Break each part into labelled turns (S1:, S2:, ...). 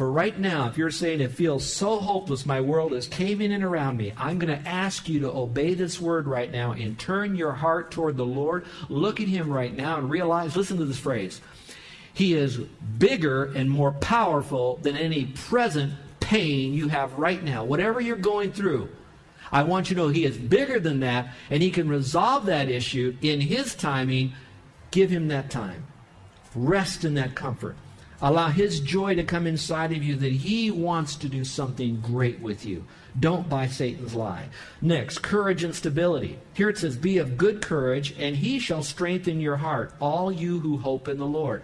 S1: For right now, if you're saying it feels so hopeless, my world is caving in around me, I'm going to ask you to obey this word right now and turn your heart toward the Lord. Look at Him right now and realize, listen to this phrase. He is bigger and more powerful than any present pain you have right now. Whatever you're going through, I want you to know He is bigger than that and He can resolve that issue in His timing. Give Him that time. Rest in that comfort. Allow His joy to come inside of you that He wants to do something great with you. Don't buy Satan's lie. Next, courage and stability. Here it says, Be of good courage, and He shall strengthen your heart, all you who hope in the Lord.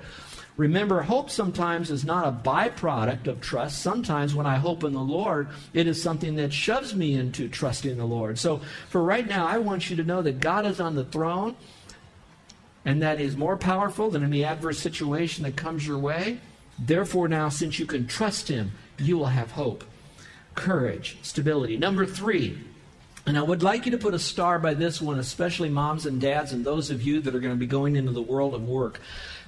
S1: Remember, hope sometimes is not a byproduct of trust. Sometimes when I hope in the Lord, it is something that shoves me into trusting the Lord. So for right now, I want you to know that God is on the throne and that is more powerful than any adverse situation that comes your way. Therefore, now, since you can trust Him, you will have hope, courage, stability. Number three, and I would like you to put a star by this one, especially moms and dads and those of you that are going to be going into the world of work.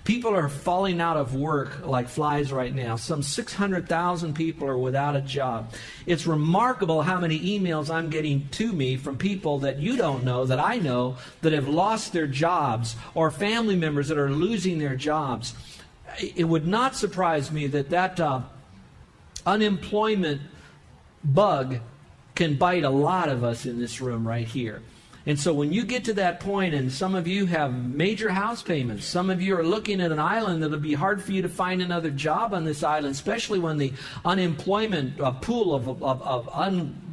S1: People are falling out of work like flies right now. Some 600,000 people are without a job. It's remarkable how many emails I'm getting to me from people that you don't know, that I know, that have lost their jobs, or family members that are losing their jobs. It would not surprise me that that uh, unemployment bug can bite a lot of us in this room right here. And so when you get to that point, and some of you have major house payments, some of you are looking at an island that'll be hard for you to find another job on this island, especially when the unemployment uh, pool of, of, of un,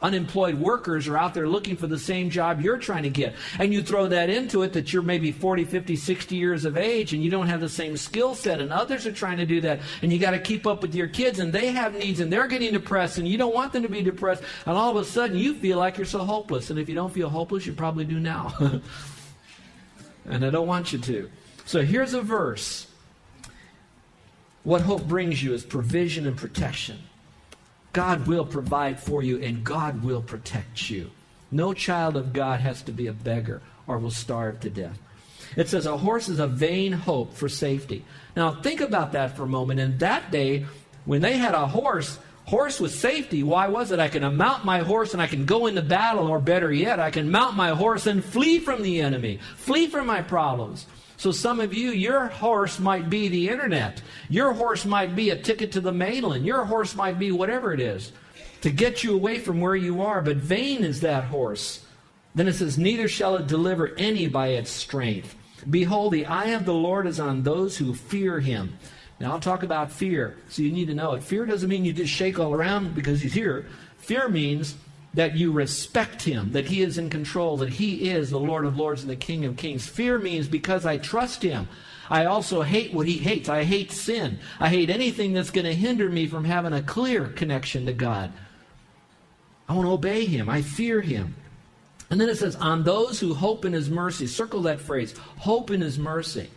S1: unemployed workers are out there looking for the same job you're trying to get. And you throw that into it that you're maybe 40, 50, 60 years of age and you don't have the same skill set and others are trying to do that and you got to keep up with your kids and they have needs and they're getting depressed and you don't want them to be depressed and all of a sudden you feel like you're so hopeless. And if you don't feel hopeless, you probably do now. and I don't want you to. So here's a verse. What hope brings you is provision and protection. God will provide for you and God will protect you. No child of God has to be a beggar or will starve to death. It says a horse is a vain hope for safety. Now think about that for a moment. In that day, when they had a horse, horse was safety. Why was it? I can mount my horse and I can go into battle, or better yet, I can mount my horse and flee from the enemy, flee from my problems. So some of you, your horse might be the internet. Your horse might be a ticket to the mainland. Your horse might be whatever it is to get you away from where you are. But vain is that horse. Then it says, Neither shall it deliver any by its strength. Behold, the eye of the Lord is on those who fear him. Now I'll talk about fear. So you need to know it. Fear doesn't mean you just shake all around because he's here. Fear means that you respect him, that he is in control, that he is the Lord of Lords and the King of Kings. Fear means because I trust him. I also hate what he hates. I hate sin. I hate anything that's going to hinder me from having a clear connection to God. I want to obey him. I fear him. And then it says, on those who hope in his mercy. Circle that phrase hope in his mercy.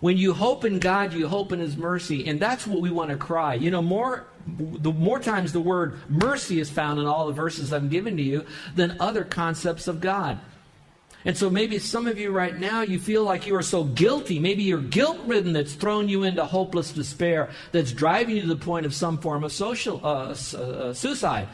S1: When you hope in God, you hope in his mercy. And that's what we want to cry. You know, more the more times the word mercy is found in all the verses I've given to you than other concepts of God. And so maybe some of you right now, you feel like you are so guilty. Maybe you're guilt ridden that's thrown you into hopeless despair, that's driving you to the point of some form of social uh, uh, suicide.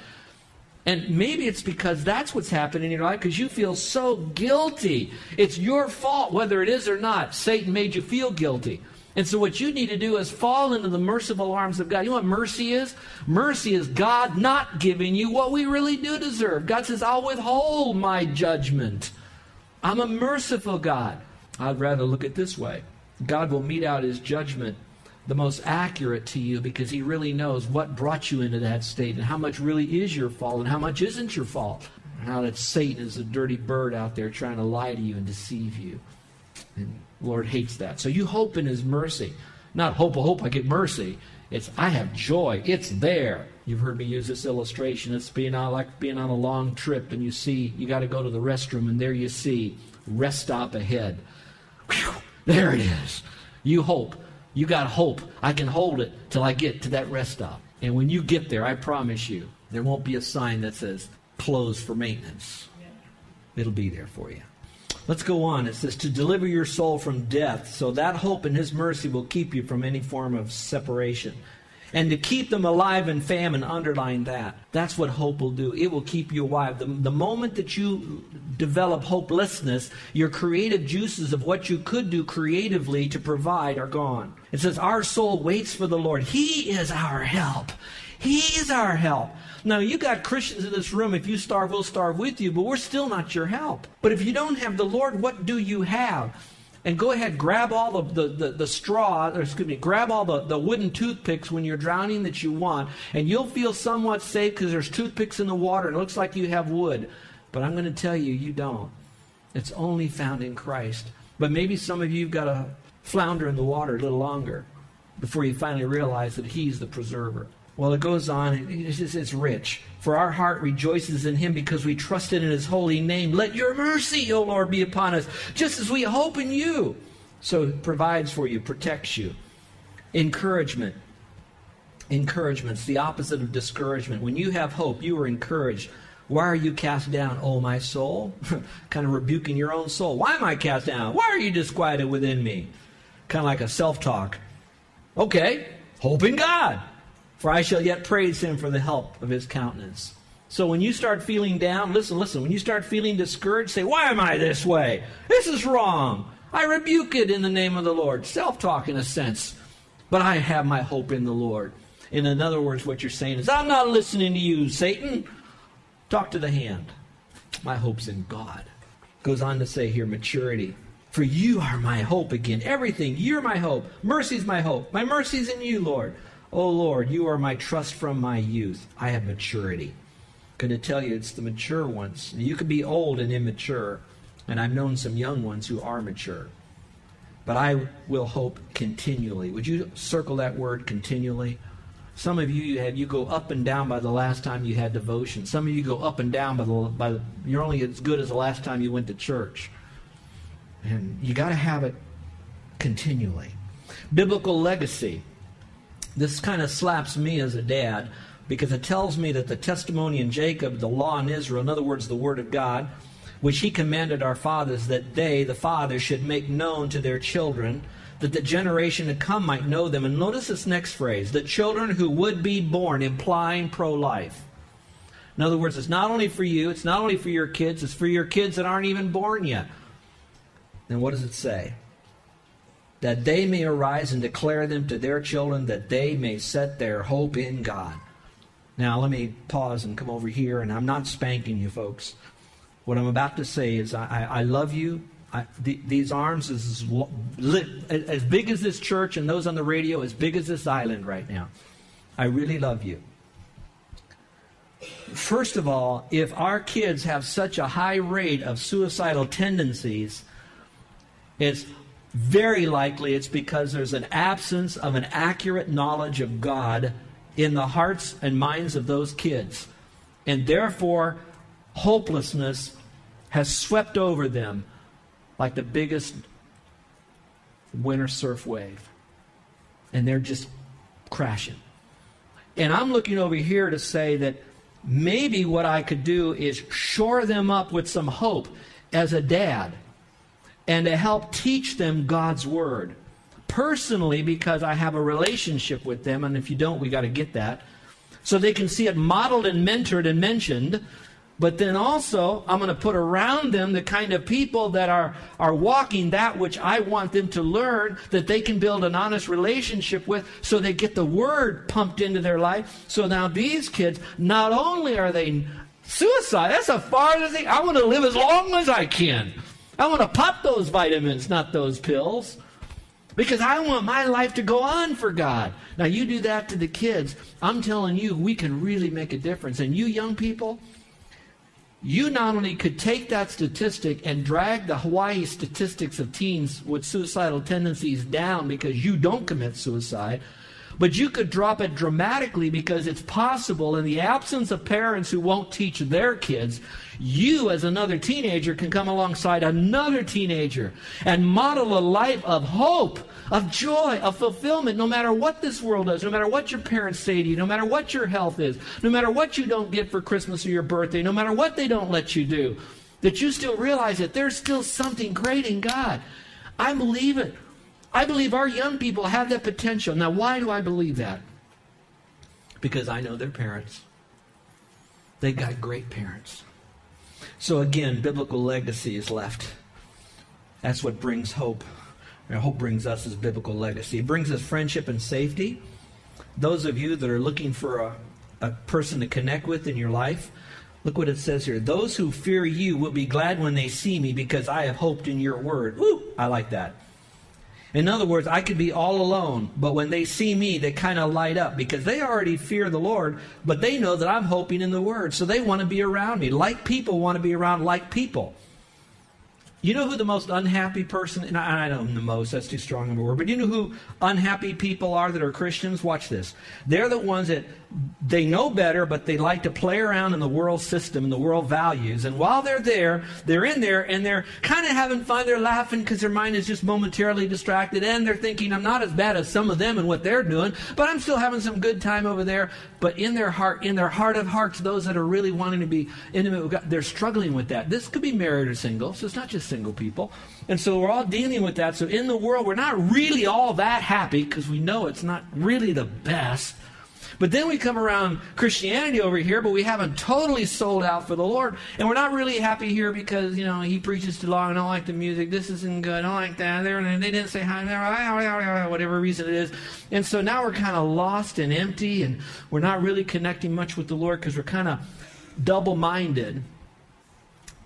S1: And maybe it's because that's what's happening in your life because you feel so guilty. It's your fault, whether it is or not. Satan made you feel guilty. And so, what you need to do is fall into the merciful arms of God. You know what mercy is? Mercy is God not giving you what we really do deserve. God says, I'll withhold my judgment. I'm a merciful God. I'd rather look at this way God will mete out his judgment the most accurate to you because he really knows what brought you into that state and how much really is your fault and how much isn't your fault. And how that Satan is a dirty bird out there trying to lie to you and deceive you. And Lord hates that. So you hope in His mercy. Not hope, I hope I get mercy. It's I have joy. It's there. You've heard me use this illustration. It's being on like being on a long trip and you see you got to go to the restroom and there you see rest stop ahead. Whew, there it is. You hope. You got hope. I can hold it till I get to that rest stop. And when you get there, I promise you, there won't be a sign that says closed for maintenance. It'll be there for you. Let's go on. It says, to deliver your soul from death. So that hope and his mercy will keep you from any form of separation. And to keep them alive in famine, underline that. That's what hope will do. It will keep you alive. The, the moment that you develop hopelessness, your creative juices of what you could do creatively to provide are gone. It says, Our soul waits for the Lord. He is our help. He's our help. Now, you got Christians in this room. If you starve, we'll starve with you, but we're still not your help. But if you don't have the Lord, what do you have? And go ahead, grab all the, the, the, the straw, or excuse me, grab all the, the wooden toothpicks when you're drowning that you want, and you'll feel somewhat safe because there's toothpicks in the water and it looks like you have wood. But I'm going to tell you, you don't. It's only found in Christ. But maybe some of you have got to flounder in the water a little longer before you finally realize that He's the preserver. Well, it goes on. It's, just, it's rich. For our heart rejoices in him because we trusted in his holy name. Let your mercy, O Lord, be upon us, just as we hope in you. So it provides for you, protects you. Encouragement. Encouragement's the opposite of discouragement. When you have hope, you are encouraged. Why are you cast down, O my soul? kind of rebuking your own soul. Why am I cast down? Why are you disquieted within me? Kind of like a self talk. Okay, hope in God for I shall yet praise him for the help of his countenance. So when you start feeling down, listen, listen, when you start feeling discouraged, say, Why am I this way? This is wrong. I rebuke it in the name of the Lord. Self talk in a sense. But I have my hope in the Lord. In other words, what you're saying is, I'm not listening to you, Satan. Talk to the hand. My hope's in God. Goes on to say here, maturity. For you are my hope again. Everything. You're my hope. Mercy's my hope. My mercy's in you, Lord. Oh Lord, you are my trust from my youth. I have maturity. Going to tell you, it's the mature ones. You could be old and immature, and I've known some young ones who are mature. But I will hope continually. Would you circle that word continually? Some of you, you, have, you go up and down by the last time you had devotion. Some of you go up and down by the, by the you're only as good as the last time you went to church. And you got to have it continually. Biblical legacy. This kind of slaps me as a dad because it tells me that the testimony in Jacob, the law in Israel, in other words, the Word of God, which he commanded our fathers that they, the fathers, should make known to their children, that the generation to come might know them. And notice this next phrase the children who would be born, implying pro life. In other words, it's not only for you, it's not only for your kids, it's for your kids that aren't even born yet. Then what does it say? That they may arise and declare them to their children, that they may set their hope in God. Now, let me pause and come over here, and I'm not spanking you, folks. What I'm about to say is, I, I love you. I, the, these arms is as, as big as this church, and those on the radio as big as this island right now. I really love you. First of all, if our kids have such a high rate of suicidal tendencies, it's very likely it's because there's an absence of an accurate knowledge of God in the hearts and minds of those kids. And therefore, hopelessness has swept over them like the biggest winter surf wave. And they're just crashing. And I'm looking over here to say that maybe what I could do is shore them up with some hope as a dad and to help teach them God's Word. Personally, because I have a relationship with them, and if you don't, we got to get that. So they can see it modeled and mentored and mentioned, But then also, I'm going to put around them the kind of people that are, are walking that which I want them to learn, that they can build an honest relationship with, so they get the word pumped into their life. So now these kids, not only are they suicide, that's a farthest thing. I want to live as long as I can. I want to pop those vitamins, not those pills. Because I want my life to go on for God. Now, you do that to the kids. I'm telling you, we can really make a difference. And you young people, you not only could take that statistic and drag the Hawaii statistics of teens with suicidal tendencies down because you don't commit suicide, but you could drop it dramatically because it's possible in the absence of parents who won't teach their kids, you as another teenager can come alongside another teenager and model a life of hope of joy, of fulfillment, no matter what this world does, no matter what your parents say to you, no matter what your health is, no matter what you don't get for Christmas or your birthday, no matter what they don't let you do, that you still realize that there's still something great in God. I believe it. I believe our young people have that potential. Now, why do I believe that? Because I know their parents. They got great parents. So, again, biblical legacy is left. That's what brings hope. And hope brings us his biblical legacy. It brings us friendship and safety. Those of you that are looking for a, a person to connect with in your life, look what it says here. Those who fear you will be glad when they see me because I have hoped in your word. Woo! I like that. In other words, I could be all alone, but when they see me, they kind of light up because they already fear the Lord, but they know that I'm hoping in the Word. So they want to be around me. Like people want to be around like people. You know who the most unhappy person, and I, don't know the most, that's too strong of a word, but you know who unhappy people are that are Christians? Watch this. They're the ones that they know better, but they like to play around in the world system and the world values. And while they're there, they're in there and they're kind of having fun. They're laughing because their mind is just momentarily distracted. And they're thinking, I'm not as bad as some of them and what they're doing, but I'm still having some good time over there. But in their heart, in their heart of hearts, those that are really wanting to be intimate with God, they're struggling with that. This could be married or single, so it's not just single people. And so we're all dealing with that. So in the world, we're not really all that happy because we know it's not really the best. But then we come around Christianity over here, but we haven't totally sold out for the Lord. And we're not really happy here because, you know, he preaches too long. I don't like the music. This isn't good. I don't like that. They didn't say hi, whatever reason it is. And so now we're kind of lost and empty, and we're not really connecting much with the Lord because we're kind of double minded.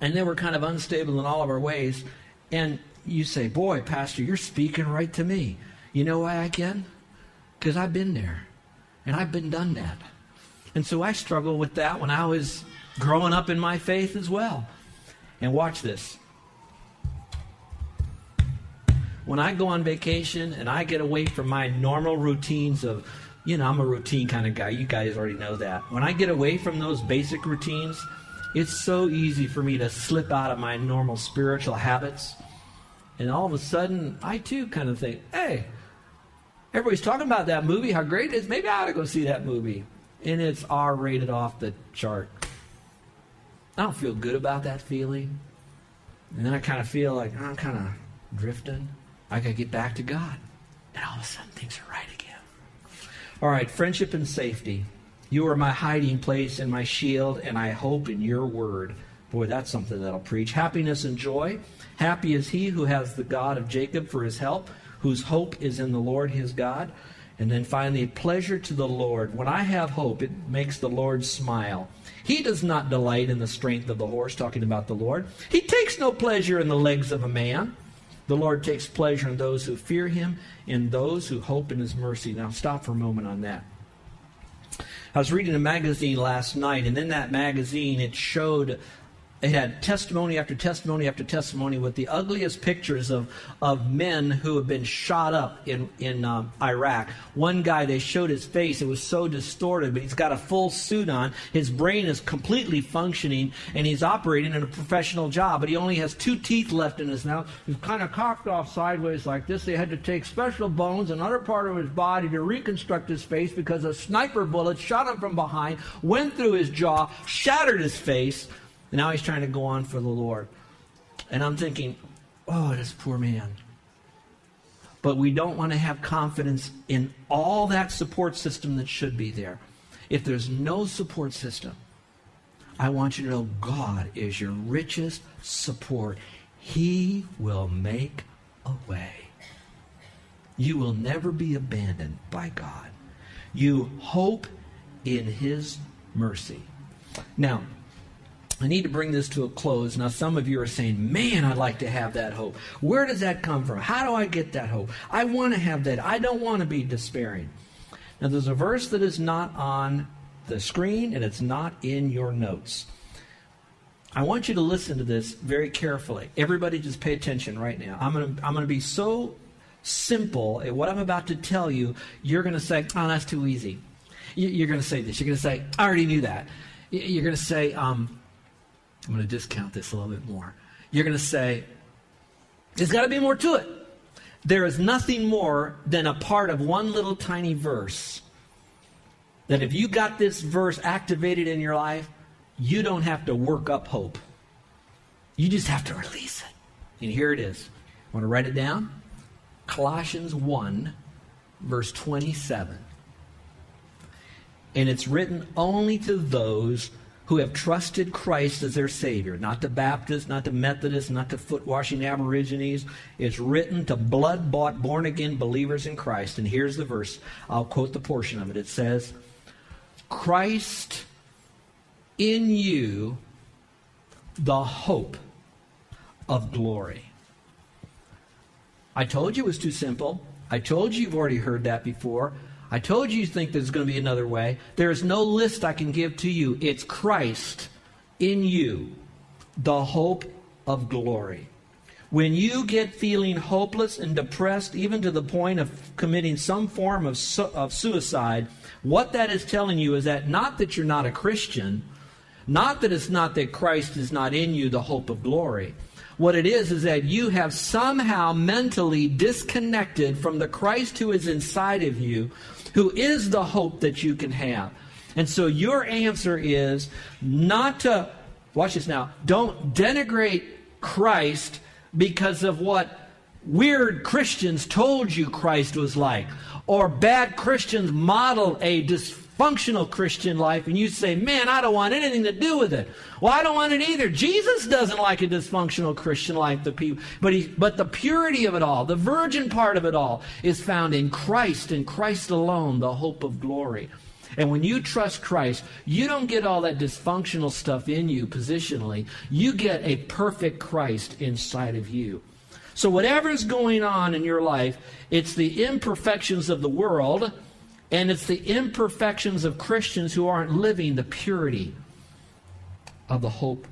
S1: And then we're kind of unstable in all of our ways. And you say, Boy, Pastor, you're speaking right to me. You know why I can? Because I've been there. And I've been done that. And so I struggled with that when I was growing up in my faith as well. And watch this. When I go on vacation and I get away from my normal routines of, you know, I'm a routine kind of guy. You guys already know that. When I get away from those basic routines, it's so easy for me to slip out of my normal spiritual habits. And all of a sudden, I too kind of think, hey, Everybody's talking about that movie, how great it is. Maybe I ought to go see that movie. And it's R rated off the chart. I don't feel good about that feeling. And then I kind of feel like I'm kind of drifting. I got to get back to God. And all of a sudden, things are right again. All right, friendship and safety. You are my hiding place and my shield, and I hope in your word. Boy, that's something that I'll preach. Happiness and joy. Happy is he who has the God of Jacob for his help whose hope is in the Lord his God. And then finally, pleasure to the Lord. When I have hope, it makes the Lord smile. He does not delight in the strength of the horse, talking about the Lord. He takes no pleasure in the legs of a man. The Lord takes pleasure in those who fear him, in those who hope in his mercy. Now, stop for a moment on that. I was reading a magazine last night, and in that magazine, it showed it had testimony after testimony after testimony with the ugliest pictures of, of men who have been shot up in, in um, Iraq. One guy, they showed his face. It was so distorted, but he's got a full suit on. His brain is completely functioning, and he's operating in a professional job, but he only has two teeth left in his mouth. He's kind of cocked off sideways like this. They had to take special bones, another part of his body, to reconstruct his face because a sniper bullet shot him from behind, went through his jaw, shattered his face. And now he's trying to go on for the Lord. And I'm thinking, oh, this poor man. But we don't want to have confidence in all that support system that should be there. If there's no support system, I want you to know God is your richest support. He will make a way. You will never be abandoned by God. You hope in His mercy. Now, I need to bring this to a close. Now, some of you are saying, Man, I'd like to have that hope. Where does that come from? How do I get that hope? I want to have that. I don't want to be despairing. Now, there's a verse that is not on the screen and it's not in your notes. I want you to listen to this very carefully. Everybody just pay attention right now. I'm going to I'm to be so simple at what I'm about to tell you, you're going to say, "Oh, that's too easy." You're going to say this. You're going to say, "I already knew that." You're going to say, um, "I'm going to discount this a little bit more." You're going to say, "There's got to be more to it." There is nothing more than a part of one little tiny verse that if you got this verse activated in your life, you don't have to work up hope. You just have to release it. And here it is. Want to write it down? Colossians 1, verse 27. And it's written only to those who have trusted Christ as their Savior, not the Baptists, not the Methodists, not the foot washing Aborigines. It's written to blood bought, born again believers in Christ. And here's the verse. I'll quote the portion of it. It says, Christ in you, the hope of glory. I told you it was too simple. I told you you've already heard that before. I told you you think there's going to be another way. There is no list I can give to you. It's Christ in you, the hope of glory. When you get feeling hopeless and depressed, even to the point of committing some form of, su- of suicide, what that is telling you is that not that you're not a Christian, not that it's not that Christ is not in you, the hope of glory. What it is is that you have somehow mentally disconnected from the Christ who is inside of you, who is the hope that you can have. And so your answer is not to, watch this now, don't denigrate Christ because of what weird Christians told you Christ was like, or bad Christians modeled a dysfunctional Christian life, and you say, Man, I don't want anything to do with it. Well, I don't want it either. Jesus doesn't like a dysfunctional Christian life, the people, but, he, but the purity of it all, the virgin part of it all, is found in Christ and Christ alone, the hope of glory. And when you trust Christ, you don't get all that dysfunctional stuff in you positionally. You get a perfect Christ inside of you. So, whatever's going on in your life, it's the imperfections of the world and it's the imperfections of Christians who aren't living the purity of the hope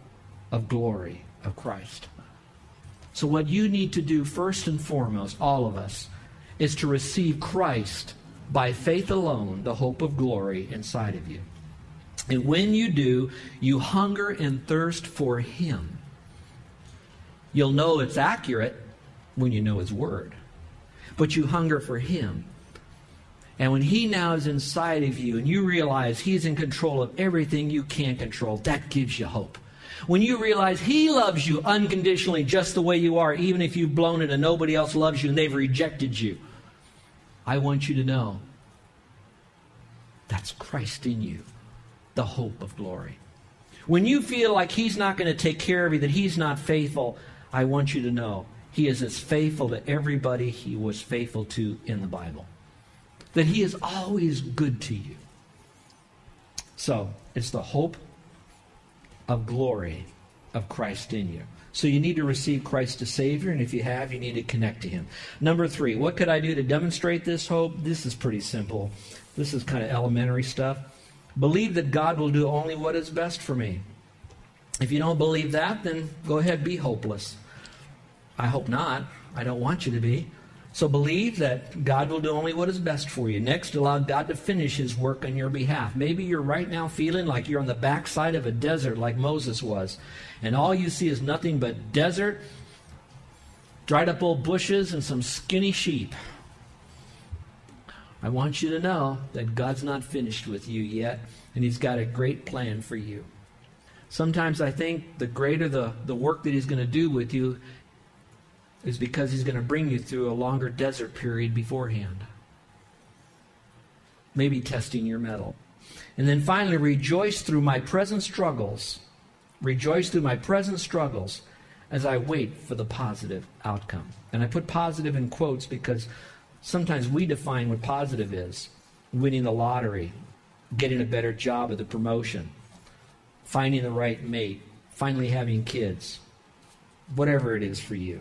S1: of glory of Christ. So, what you need to do first and foremost, all of us, is to receive Christ by faith alone, the hope of glory inside of you. And when you do, you hunger and thirst for Him. You'll know it's accurate when you know His Word. But you hunger for Him. And when He now is inside of you and you realize He's in control of everything you can't control, that gives you hope. When you realize He loves you unconditionally just the way you are, even if you've blown it and nobody else loves you and they've rejected you, I want you to know that's Christ in you, the hope of glory. When you feel like He's not going to take care of you, that He's not faithful, I want you to know He is as faithful to everybody He was faithful to in the Bible. That He is always good to you. So, it's the hope of glory of Christ in you. So you need to receive Christ as Savior, and if you have, you need to connect to Him. Number three, what could I do to demonstrate this hope? This is pretty simple. This is kind of elementary stuff. Believe that God will do only what is best for me. If you don't believe that, then go ahead, be hopeless. I hope not. I don't want you to be. So believe that God will do only what is best for you. Next, allow God to finish his work on your behalf. Maybe you're right now feeling like you're on the backside of a desert like Moses was, and all you see is nothing but desert, dried up old bushes, and some skinny sheep. I want you to know that God's not finished with you yet, and he's got a great plan for you. Sometimes I think the greater the, the work that he's going to do with you, is because he's going to bring you through a longer desert period beforehand. Maybe testing your mettle. And then finally, rejoice through my present struggles. Rejoice through my present struggles as I wait for the positive outcome. And I put positive in quotes because sometimes we define what positive is winning the lottery, getting a better job at the promotion, finding the right mate, finally having kids, whatever it is for you.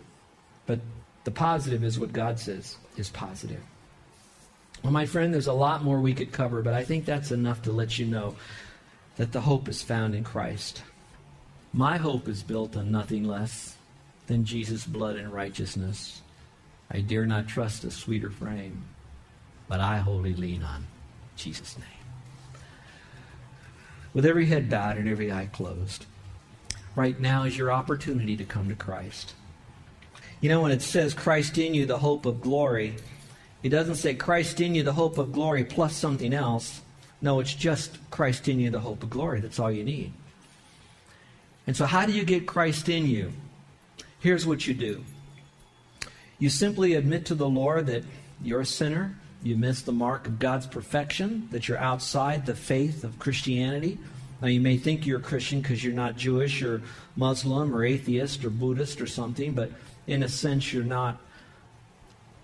S1: But the positive is what God says is positive. Well, my friend, there's a lot more we could cover, but I think that's enough to let you know that the hope is found in Christ. My hope is built on nothing less than Jesus' blood and righteousness. I dare not trust a sweeter frame, but I wholly lean on Jesus' name. With every head bowed and every eye closed, right now is your opportunity to come to Christ. You know, when it says Christ in you, the hope of glory, it doesn't say Christ in you, the hope of glory, plus something else. No, it's just Christ in you, the hope of glory. That's all you need. And so, how do you get Christ in you? Here's what you do you simply admit to the Lord that you're a sinner, you miss the mark of God's perfection, that you're outside the faith of Christianity. Now, you may think you're a Christian because you're not Jewish or Muslim or atheist or Buddhist or something, but in a sense, you're not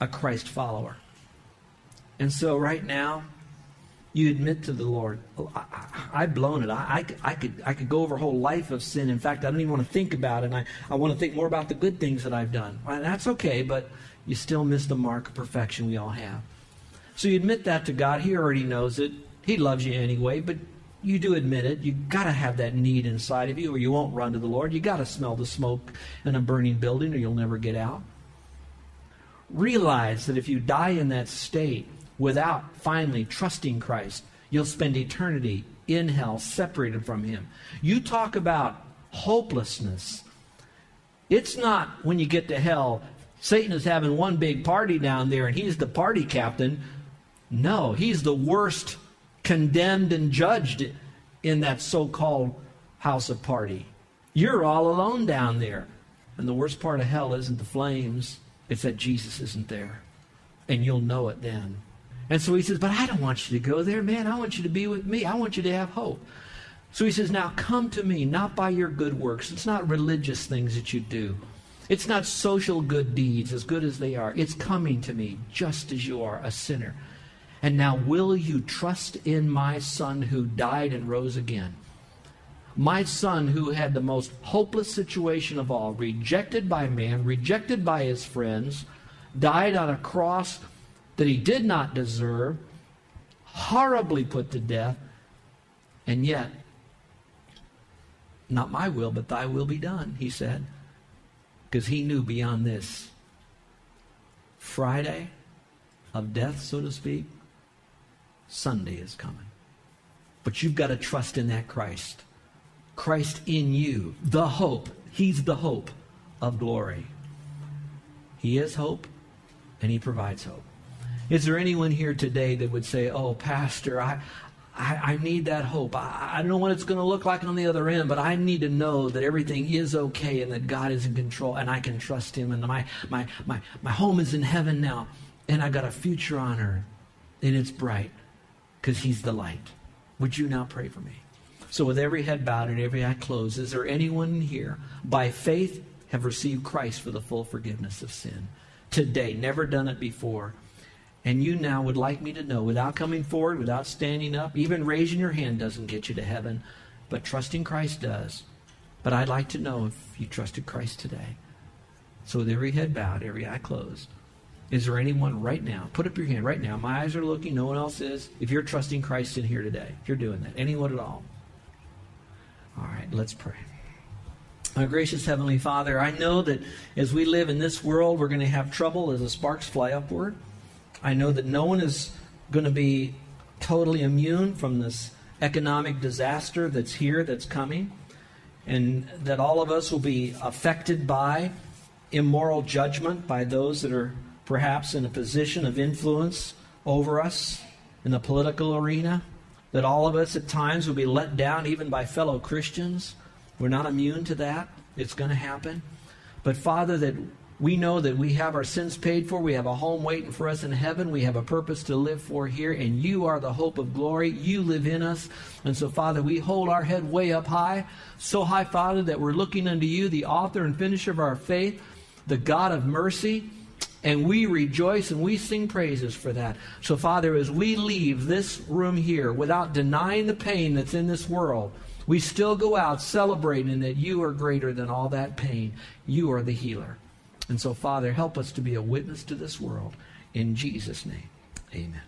S1: a Christ follower. And so, right now, you admit to the Lord, oh, I, have blown it. I, I, I, could, I could go over a whole life of sin. In fact, I don't even want to think about it. And I, I want to think more about the good things that I've done. Well, that's okay, but you still miss the mark of perfection we all have. So you admit that to God. He already knows it. He loves you anyway, but you do admit it. You got to have that need inside of you, or you won't run to the Lord. You got to smell the smoke in a burning building, or you'll never get out. Realize that if you die in that state without finally trusting Christ, you'll spend eternity in hell, separated from Him. You talk about hopelessness. It's not when you get to hell, Satan is having one big party down there and he's the party captain. No, he's the worst condemned and judged in that so called house of party. You're all alone down there. And the worst part of hell isn't the flames, it's that Jesus isn't there. And you'll know it then. And so he says, But I don't want you to go there, man. I want you to be with me. I want you to have hope. So he says, Now come to me, not by your good works. It's not religious things that you do. It's not social good deeds, as good as they are. It's coming to me just as you are, a sinner. And now, will you trust in my son who died and rose again? My son who had the most hopeless situation of all, rejected by man, rejected by his friends, died on a cross that he did not deserve, horribly put to death, and yet, not my will, but thy will be done, he said. Because he knew beyond this Friday of death, so to speak, Sunday is coming. But you've got to trust in that Christ. Christ in you, the hope. He's the hope of glory. He is hope, and He provides hope. Is there anyone here today that would say, Oh, Pastor, I, I, I need that hope. I, I don't know what it's going to look like on the other end, but I need to know that everything is okay and that God is in control and I can trust Him and my, my, my, my home is in heaven now and I've got a future on earth and it's bright because He's the light. Would you now pray for me? So, with every head bowed and every eye closed, is there anyone here by faith have received Christ for the full forgiveness of sin? Today, never done it before and you now would like me to know without coming forward, without standing up, even raising your hand doesn't get you to heaven, but trusting Christ does. But I'd like to know if you trusted Christ today. So with every head bowed, every eye closed, is there anyone right now? Put up your hand right now. My eyes are looking, no one else is. If you're trusting Christ in here today, if you're doing that, anyone at all. All right, let's pray. Our gracious Heavenly Father, I know that as we live in this world, we're going to have trouble as the sparks fly upward. I know that no one is going to be totally immune from this economic disaster that's here, that's coming, and that all of us will be affected by immoral judgment by those that are perhaps in a position of influence over us in the political arena, that all of us at times will be let down even by fellow Christians. We're not immune to that. It's going to happen. But Father, that We know that we have our sins paid for. We have a home waiting for us in heaven. We have a purpose to live for here, and you are the hope of glory. You live in us. And so, Father, we hold our head way up high, so high, Father, that we're looking unto you, the author and finisher of our faith, the God of mercy. And we rejoice and we sing praises for that. So, Father, as we leave this room here without denying the pain that's in this world, we still go out celebrating that you are greater than all that pain. You are the healer. And so, Father, help us to be a witness to this world. In Jesus' name, amen.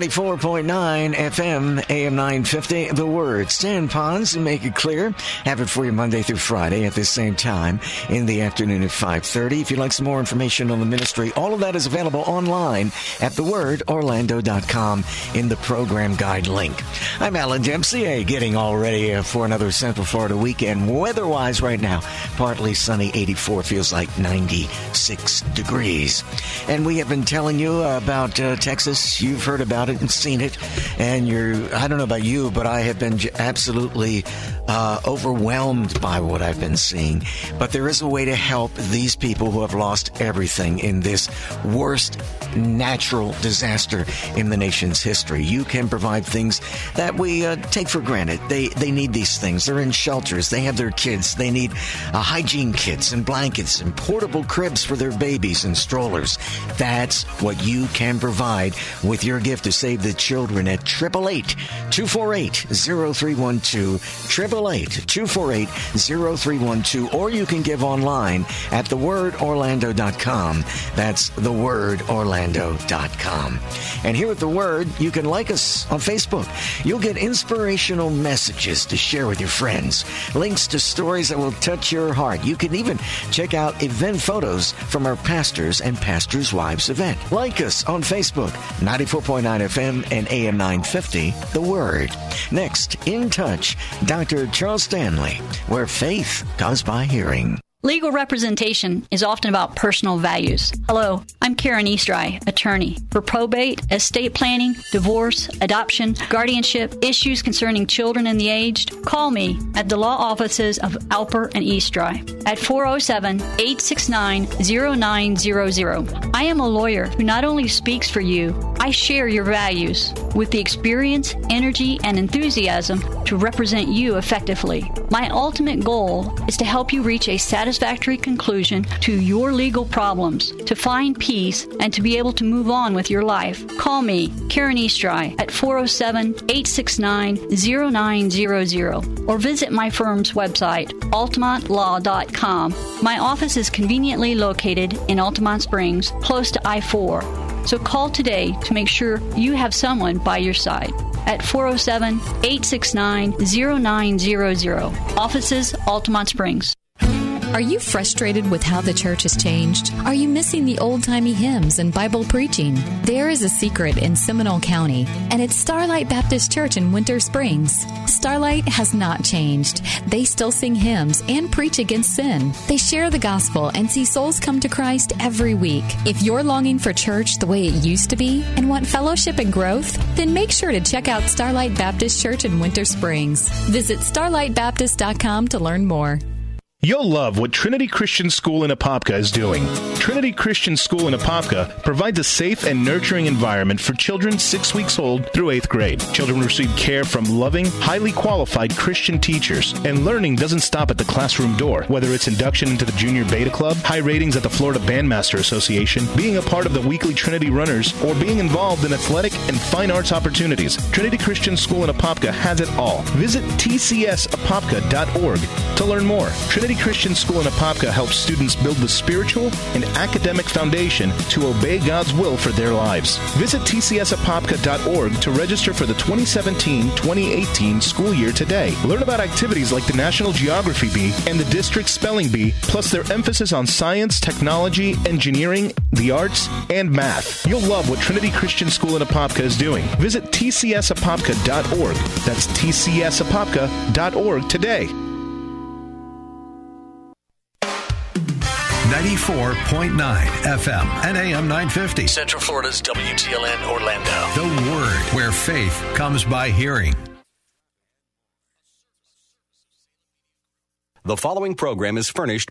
S2: 94.9 FM, AM 950, The Word. Stan Ponz and make it clear. Have it for you Monday through Friday at the same time in the afternoon at 5.30. If you'd like some more information on the ministry, all of that is available online at thewordorlando.com in the program guide link. I'm Alan Dempsey, getting all ready uh, for another Central Florida weekend. Weather-wise right now, partly sunny, 84, feels like 96 degrees. And we have been telling you about uh, Texas. You've heard about it and seen it, and you're, I don't know about you, but I have been absolutely uh, overwhelmed by what I've been seeing. But there is a way to help these people who have lost everything in this worst natural disaster in the nation's history. You can provide things that we uh, take for granted. They, they need these things. They're in shelters. They have their kids. They need uh, hygiene kits and blankets and portable cribs for their babies and strollers. That's what you can provide with your gift to save the children at 888 248 0312. 888 248 0312. Or you can give online at thewordorlando.com. That's thewordorlando.com. And here at The Word, you can like us on Facebook. You'll get inspirational messages to share with your friends, links to stories that will touch your heart. You can even check out event photos from our pastors and pastors' wives event. Like us on Facebook, 94.9 FM and AM 950, The Word. Next, In Touch, Dr. Charles Stanley, where faith comes by hearing.
S3: Legal representation is often about personal values. Hello, I'm Karen Eastry, attorney. For probate, estate planning, divorce, adoption, guardianship, issues concerning children and the aged, call me at the law offices of Alper and Eastry at 407 869 0900. I am a lawyer who not only speaks for you, I share your values with the experience, energy, and enthusiasm to represent you effectively. My ultimate goal is to help you reach a satisfactory conclusion to your legal problems, to find peace, and to be able to move on with your life. Call me, Karen Eastry, at 407 869 0900 or visit my firm's website, altamontlaw.com. My office is conveniently located in Altamonte Springs, close to I 4. So call today to make sure you have someone by your side at 407 869 0900. Offices, Altamonte Springs.
S4: Are you frustrated with how the church has changed? Are you missing the old timey hymns and Bible preaching? There is a secret in Seminole County, and it's Starlight Baptist Church in Winter Springs. Starlight has not changed. They still sing hymns and preach against sin. They share the gospel and see souls come to Christ every week. If you're longing for church the way it used to be and want fellowship and growth, then make sure to check out Starlight Baptist Church in Winter Springs. Visit starlightbaptist.com to learn more.
S5: You'll love what Trinity Christian School in Apopka is doing. Trinity Christian School in Apopka provides a safe and nurturing environment for children six weeks old through eighth grade. Children receive care from loving, highly qualified Christian teachers, and learning doesn't stop at the classroom door. Whether it's induction into the Junior Beta Club, high ratings at the Florida Bandmaster Association, being a part of the weekly Trinity Runners, or being involved in athletic and fine arts opportunities, Trinity Christian School in Apopka has it all. Visit tcsapopka.org to learn more. Trinity Christian School in Apopka helps students build the spiritual and academic foundation to obey God's will for their lives. Visit tcsapopka.org to register for the 2017-2018 school year today. Learn about activities like the National Geography Bee and the District Spelling Bee, plus their emphasis on science, technology, engineering, the arts, and math. You'll love what Trinity Christian School in Apopka is doing. Visit tcsapopka.org. That's tcsapopka.org today.
S6: 94.9 FM and AM 950.
S7: Central Florida's WTLN Orlando.
S6: The Word, where faith comes by hearing.
S8: The following program is furnished.